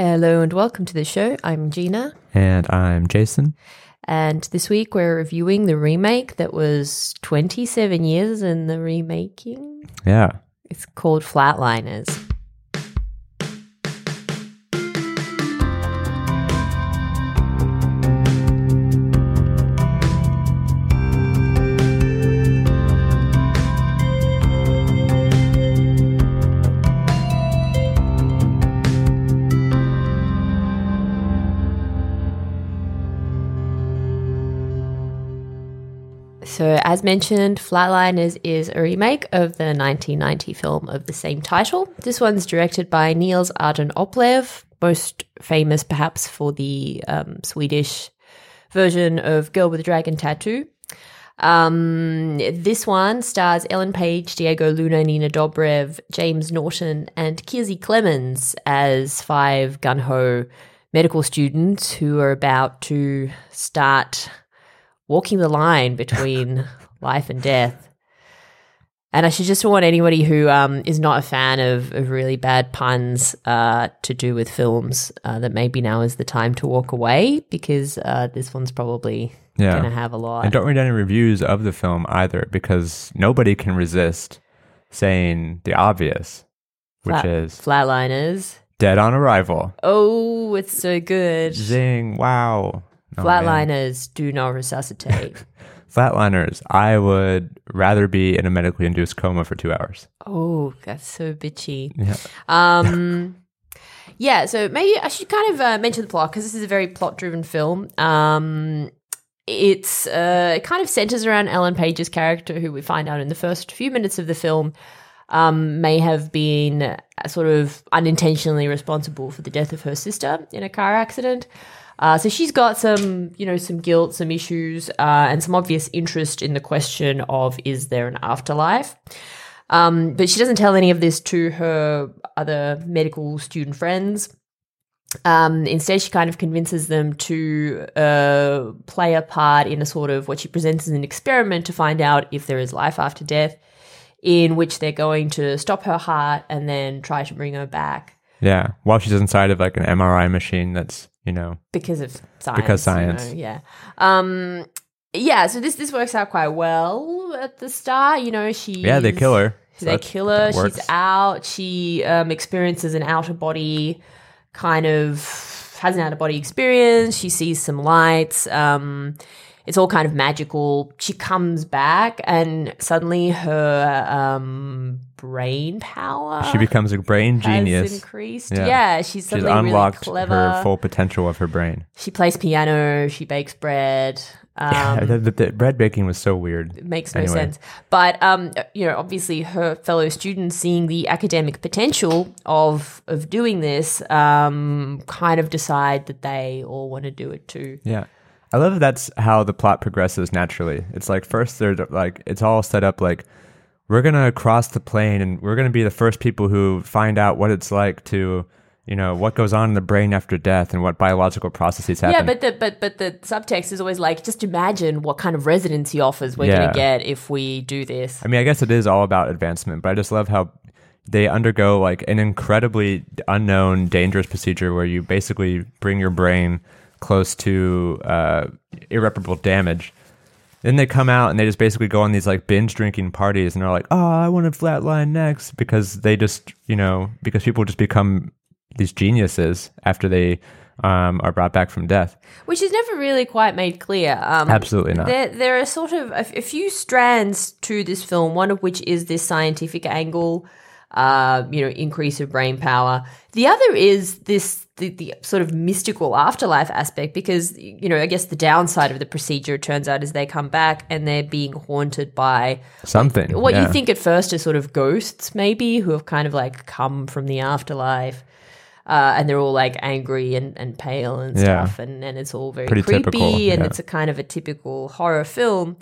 Hello and welcome to the show. I'm Gina, And I'm Jason. and this week we're reviewing the remake that was 27 years in the remaking. Yeah. It's called Flatliners. So, as mentioned, Flatliners is a remake of the 1990 film of the same title. This one's directed by Niels Arden Oplev, most famous perhaps for the um, Swedish version of Girl with a Dragon Tattoo. Um, this one stars Ellen Page, Diego Luna, Nina Dobrev, James Norton, and Kiersey Clemons as five gun ho medical students who are about to start walking the line between life and death. And I should just warn anybody who um, is not a fan of, of really bad puns uh, to do with films uh, that maybe now is the time to walk away because uh, this one's probably Yeah. going to have a lot. And don't read any reviews of the film either because nobody can resist saying the obvious, which Flat- is Flatliners. dead on arrival. Oh, it's so good. Zing. Wow. Oh, man. Flatliners do not resuscitate. Flatliners. I would rather be in a medically induced coma for two hours. oh, that's so bitchy. Yeah. Um, yeah, so maybe I should kind of uh, mention the plot because this is a very plot-driven film. Um, it's uh, it kind of centers around Ellen Page's character, who we find out in the first few minutes of the film um, may have been uh, sort of unintentionally responsible for the death of her sister in a car accident. Uh, so she's got some, you know, some guilt, some issues, uh, and some obvious interest in the question of is there an afterlife. Um, but she doesn't tell any of this to her other medical student friends. Um, instead, she kind of convinces them to uh, play a part in a sort of what she presents as an experiment to find out if there is life after death, in which they're going to stop her heart and then try to bring her back Yeah. While she's inside of like an MRI machine that's, you know, because of science. Because you science. know, yeah. Um, yeah. So this this works out quite well at the start. You know, she yeah, they kill her. So they kill her. She's out. She um, experiences an outer body kind of has an out of body experience. She sees some lights. Um, it's all kind of magical. She comes back, and suddenly her um, brain power She becomes a brain genius. increased. Yeah. Yeah, she's She's unlocked really her full potential of her brain. she plays piano. She bakes bread. Um, the, the, the bread baking was so weird. it makes no Anyway. sense. But um, you know, obviously, her fellow students seeing the academic potential of of doing this, um, kind of decide that they all want to do it too. Yeah. I love that's how the plot progresses naturally. It's like first they're like it's all set up like we're going to cross the plane and we're going to be the first people who find out what it's like to, you know, what goes on in the brain after death and what biological processes happen. Yeah, but the but but the subtext is always like, just imagine what kind of residency offers we're Yeah. going to get if we do this. I mean, I guess it is all about advancement, but I just love how they undergo like an incredibly unknown, dangerous procedure where you basically bring your brain close to uh, irreparable damage. Then they come out and they just basically go on these like binge drinking parties and they're like, oh, I want to flatline next because they just, you know, because people just become these geniuses after they um, are brought back from death. which is never really quite made clear. Um, Absolutely not. There, there are sort of a, a few strands to this film. One of which is this scientific angle, uh, you know, increase of brain power. The other is this the, the sort of mystical afterlife aspect because you know I guess the downside of the procedure it turns out is they come back and they're being haunted by Something. what yeah. you think at first are sort of ghosts, maybe, who have kind of like come from the afterlife. Uh, and they're all like angry and, and pale and Yeah. stuff, and, and it's all very Pretty creepy, typical, and it's a kind of a typical horror film.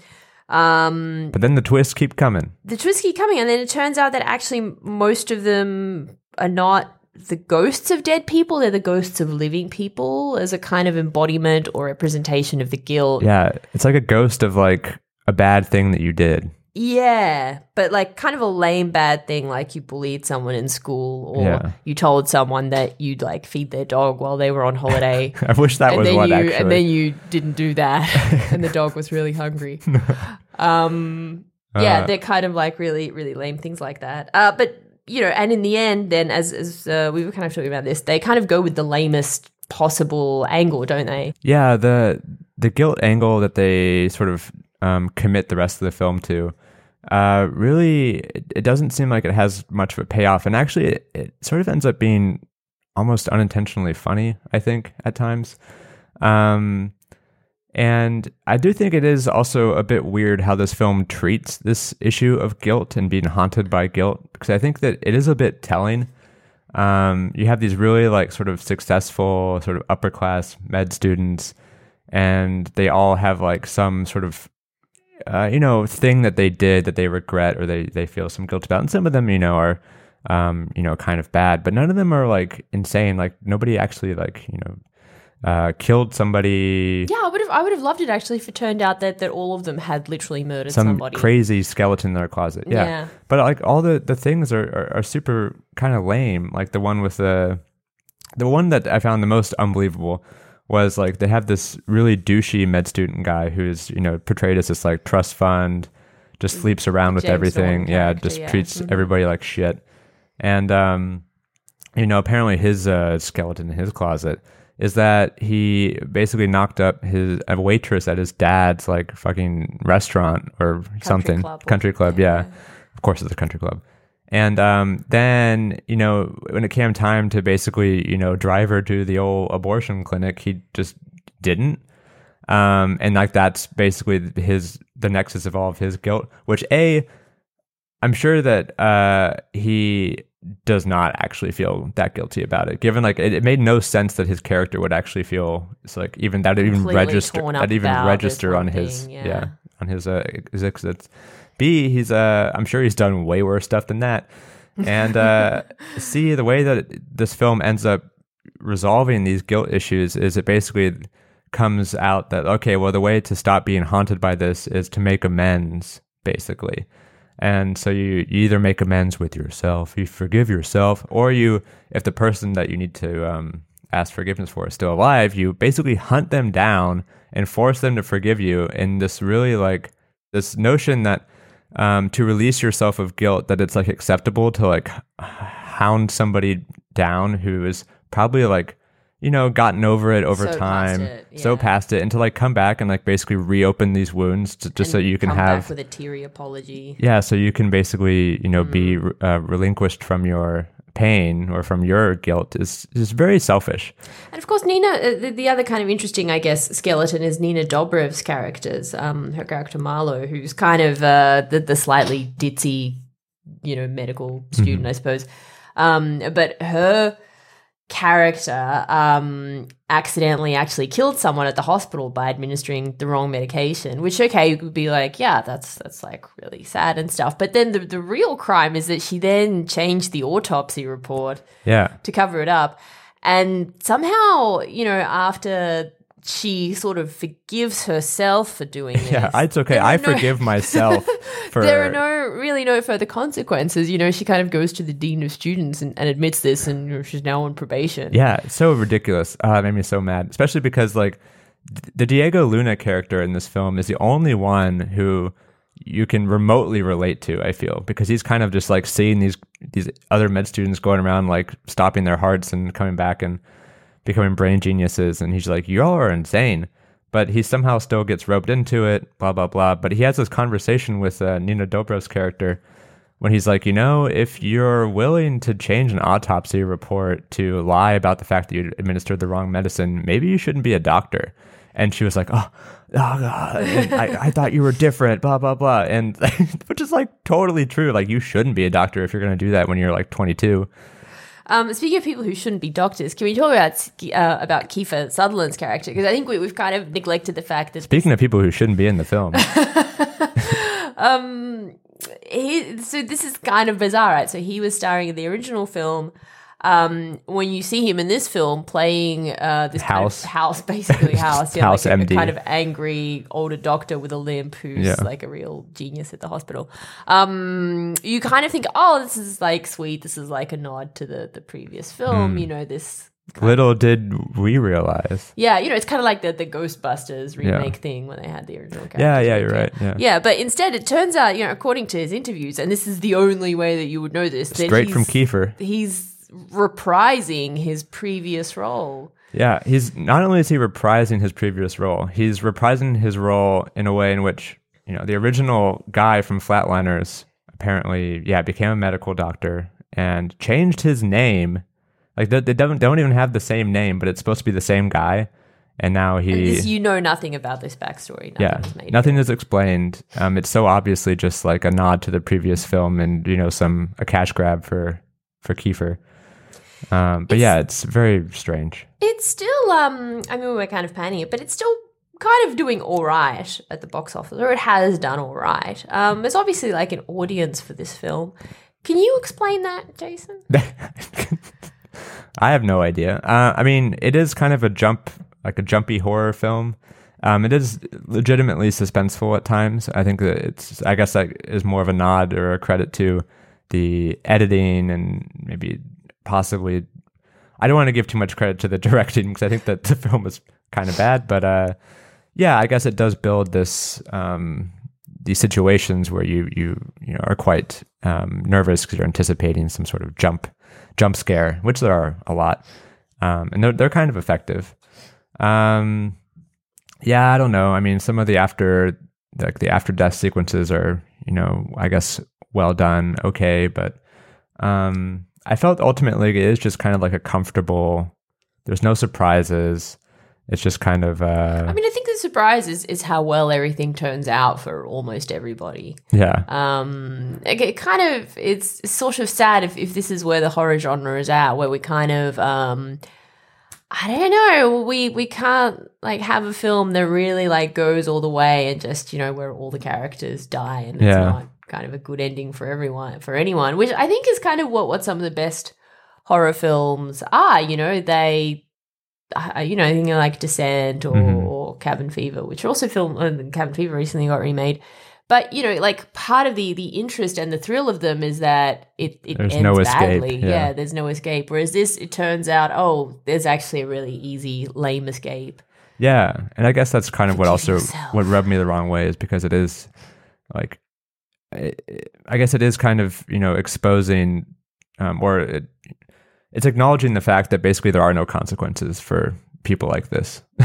Um, But then the twists keep coming. the twists keep coming, and then it turns out that actually most of them are not the ghosts of dead people; they're the ghosts of living people, as a kind of embodiment or representation of the guilt. Yeah, it's like a ghost of like a bad thing that you did. Yeah, but like kind of a lame bad thing, like you bullied someone in school, or Yeah. you told someone that you'd like feed their dog while they were on holiday. I wish that and was one you actually. and then you didn't do that, and the dog was really hungry. um, yeah, Uh, they're kind of like really, really lame things like that. Uh, but you know, and in the end, then as as uh, we were kind of talking about this, they kind of go with the lamest possible angle, don't they? Yeah, the the guilt angle that they sort of um, commit the rest of the film to, uh, really, it, doesn't seem like it has much of a payoff, and actually, it, it sort of ends up being almost unintentionally funny. I think at times, um, and I do think it is also a bit weird how this film treats this issue of guilt and being haunted by guilt, because I think that it is a bit telling. Um, you have these really like sort of successful sort of upper class med students and they all have like some sort of uh, you know thing that they did that they regret or they they feel some guilt about. And some of them you know are um, you know kind of bad but none of them are like insane. Like nobody actually like you know uh, killed somebody Yeah, I would have. I would have loved it actually if it turned out that that all of them had literally murdered some somebody. crazy skeleton in their closet. Yeah. Yeah. But like all the the things are are, are super kind of lame. Like the one with the the one that I found the most unbelievable was like they have this really douchey med student guy who's you know portrayed as this like trust fund, just sleeps around with James everything. Yeah, just yeah. treats Mhm. everybody like shit. And um, you know, apparently his uh, skeleton in his closet is that he basically knocked up his a waitress at his dad's like fucking restaurant or something club country club. yeah. Yeah. of course it's a country club. And um, then you know when it came time to basically you know drive her to the old abortion clinic, he just didn't. Um, and like that's basically his the nexus of all of his guilt. Which a, I'm sure that uh, he does not actually feel that guilty about it. Given like it, it made no sense that his character would actually feel it's like even that even register that even register on his thing, yeah. yeah. on his uh his exits. B he's uh I'm sure he's done way worse stuff than that. And uh C the way that this film ends up resolving these guilt issues is it basically comes out that okay well the way to stop being haunted by this is to make amends basically and so you, you either make amends with yourself you forgive yourself or you if the person that you need to um, ask forgiveness for is still alive you basically hunt them down and force them to forgive you in this really like this notion that um, to release yourself of guilt that it's like acceptable to like hound somebody down who is probably like you know gotten over it over So past time it, so past it and to like come back and like basically reopen these wounds to, just so you can have with a teary apology. yeah so you can basically you know be Mm. uh, relinquished from your pain or from your guilt is is very selfish And of course, Nina, uh, the, the other kind of interesting, I guess, skeleton is Nina Dobrev's characters. Um, her character Marlo, who's kind of uh, the, the slightly ditzy, you know, medical student, I suppose. Um, but her character um, accidentally actually killed someone at the hospital by administering the wrong medication. Which, okay, you could be like, yeah, that's that's like really sad and stuff. But then the the real crime is that she then changed the autopsy report yeah to cover it up. And somehow, you know, after she sort of forgives herself for doing this. yeah it's okay i no- forgive myself for There are no really no further consequences. You know, she kind of goes to the dean of students and, and admits this, and you know, she's now on probation. Yeah, so ridiculous. Uh, it made me so mad, especially because like the Diego Luna character in this film is the only one who you can remotely relate to. I feel because he's kind of just like seeing these these other med students going around like stopping their hearts and coming back and becoming brain geniuses, and he's like, "Y'all are insane." But he somehow still gets roped into it, blah blah blah. But he has this conversation with uh, Nina Dobrev's character, when he's like, you know, if you're willing to change an autopsy report to lie about the fact that you administered the wrong medicine, maybe you shouldn't be a doctor. And she was like, oh, oh God, I, I thought you were different, blah, blah, blah. And which is like totally true. Like, you shouldn't be a doctor if you're going to do that when you're like 22. Um, speaking of people who shouldn't be doctors, can we talk about uh, about Kiefer Sutherland's character? Because I think we, we've kind of neglected the fact that Speaking of people who shouldn't be in the film, um, he, so this is kind of bizarre, right? So he was starring in the original film, um, when you see him in this film playing uh, this House. kind of house, basically house, yeah, House like a, a kind of angry older doctor with a limp who's Yeah. like a real genius at the hospital. Um, you kind of think, oh, this is like sweet. This is like a nod to the the previous film. You know, this Little did we realize. yeah, you know, it's kind of like the the Ghostbusters Yeah. remake thing when they had the original characters. Yeah, yeah, you're right. Yeah. Yeah, but instead, it turns out, you know, according to his interviews, and this is the only way that you would know this, Straight from Kiefer. He's reprising his previous role. Yeah, he's not only is he reprising his previous role, he's reprising his role in a way in which, you know, the original guy from Flatliners apparently, yeah, became a medical doctor and changed his name. Like they, they don't don't even have the same name, but it's supposed to be the same guy. And now he And this, you know nothing about this backstory. Nothing yeah, is made. nothing is explained. Um, it's so obviously just like a nod to the previous film and you know some a cash grab for for Kiefer. Um, but yeah, it's very strange. It's still, um, I mean, we're kind of panning it, but it's still kind of doing all right at the box office, or it has done all right. Um, there's obviously like an audience for this film. Can you explain that, Jason? I have no idea. Uh, I mean, it is kind of a jump, like a jumpy horror film. Um, it is legitimately suspenseful at times. I think that it's, I guess that is more of a nod or a credit to the editing and maybe possibly, I don't want to give too much credit to the directing because I think that the film was kind of bad, but uh, yeah, I guess it does build this, um, these situations where you, you, you know, are quite um, nervous because you're anticipating some sort of jump, jump scare, which there are a lot. Um, and they're, they're kind of effective. Um, yeah, I don't know. I mean, some of the after like the after death sequences are, you know, I guess well done, okay, but um, I felt ultimately it is just kind of like a comfortable. There's no surprises. It's just kind of uh, I mean, I think the surprise is, is how well everything turns out for almost everybody. yeah, Um, it, it kind of it's sort of sad if, if this is where the horror genre is at, where we kind of um, I don't know, we we can't like have a film that really like goes all the way and just you know where all the characters die and it's Yeah. not kind of a good ending for everyone for anyone, which I think is kind of what what some of the best horror films are. You know, they you know, you like Descent or, Mhm. or Cabin Fever, which are also film uh, Cabin Fever recently got remade. But you know, like part of the the interest and the thrill of them is that it, it There's ends no escape, badly. yeah. there's no escape. Whereas this, it turns out, oh, there's actually a really easy, lame escape. yeah, and I guess that's kind of what also yourself. what rubbed me the wrong way is because it is like, i guess it is kind of you know exposing, um, or it, it's acknowledging the fact that basically there are no consequences for people like this.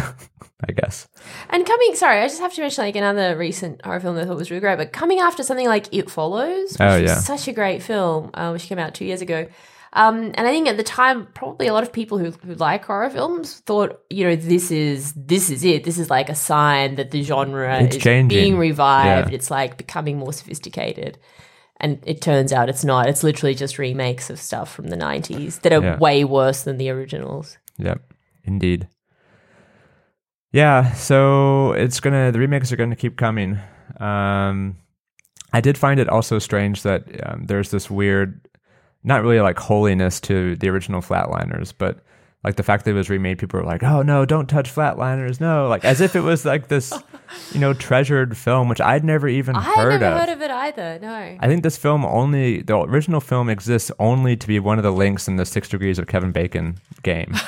I guess. And coming, sorry, I just have to mention like another recent horror film that I thought was really great, but coming after something like It Follows, which Oh, yeah. such a great film, uh, which came out two years ago. Um, and I think at the time, probably a lot of people who, who like horror films thought, you know, this is this is it. This is like a sign that the genre It's is changing. being revived. Yeah. It's like becoming more sophisticated. And it turns out it's not. It's literally just remakes of stuff from the '90s that are Yeah. way worse than the originals. Yep, indeed. Yeah, so it's gonna the remakes are gonna keep coming. Um, I did find it also strange that um, there's this weird, not really like holiness to the original Flatliners, but like the fact that it was remade, people were like, "Oh no, don't touch Flatliners!" No, like as if it was like this, you know, treasured film, which I'd never even I heard never of. heard of it either. No. I think this film only the original film exists only to be one of the links in the Six Degrees of Kevin Bacon game.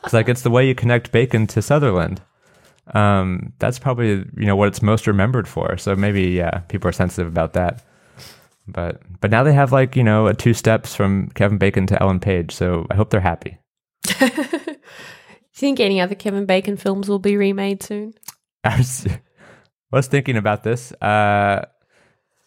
Because like it's the way you connect Bacon to Sutherland. Um, that's probably you know what it's most remembered for. So maybe yeah, people are sensitive about that. But but now they have like you know a two steps from Kevin Bacon to Ellen Page. So I hope they're happy. Do you think any other Kevin Bacon films will be remade soon? I was, was thinking about this, uh,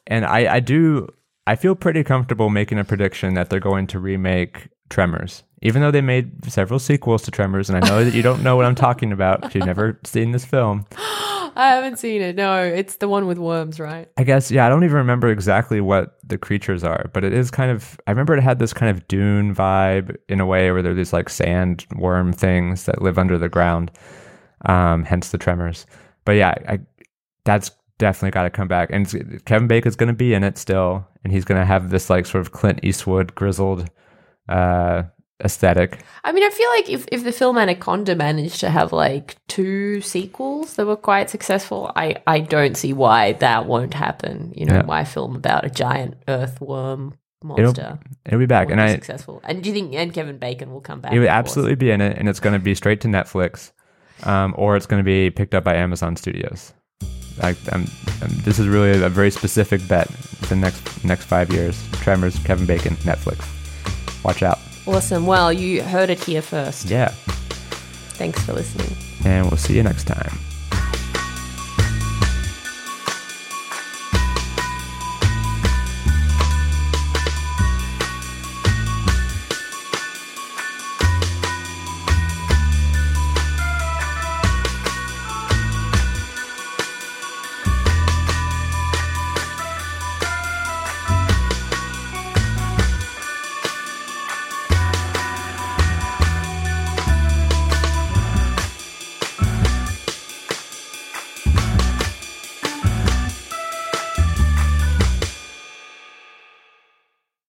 and I, I do. I feel pretty comfortable making a prediction that they're going to remake Tremors, even though they made several sequels to Tremors, and I know that you don't know what I'm talking about. 'cause You've never seen this film. I haven't seen it. No, it's the one with worms, right? I guess, yeah, I don't even remember exactly what the creatures are, but it is kind of, I remember it had this kind of dune vibe in a way where there are these like sand worm things that live under the ground, um, hence the tremors. But yeah, I, that's definitely got to come back. And Kevin Bacon's going to be in it still, and he's going to have this like sort of Clint Eastwood grizzled uh, aesthetic. I mean, I feel like if, if the film Anaconda managed to have like two sequels that were quite successful, I, I don't see why that won't happen. You know, Yeah. why a film about a giant earthworm It'll, monster it'll be back, and be I successful. And do you think and Kevin Bacon will come back? it would of course? absolutely be in it, and it's going to be straight to Netflix, um, or it's going to be picked up by Amazon Studios. Like, I'm, I'm- this is really a very specific bet. The next next five years, Tremors, Kevin Bacon, Netflix. Watch out. Awesome. Well, you heard it here first. Yeah, Thanks for listening. and we'll see you next time.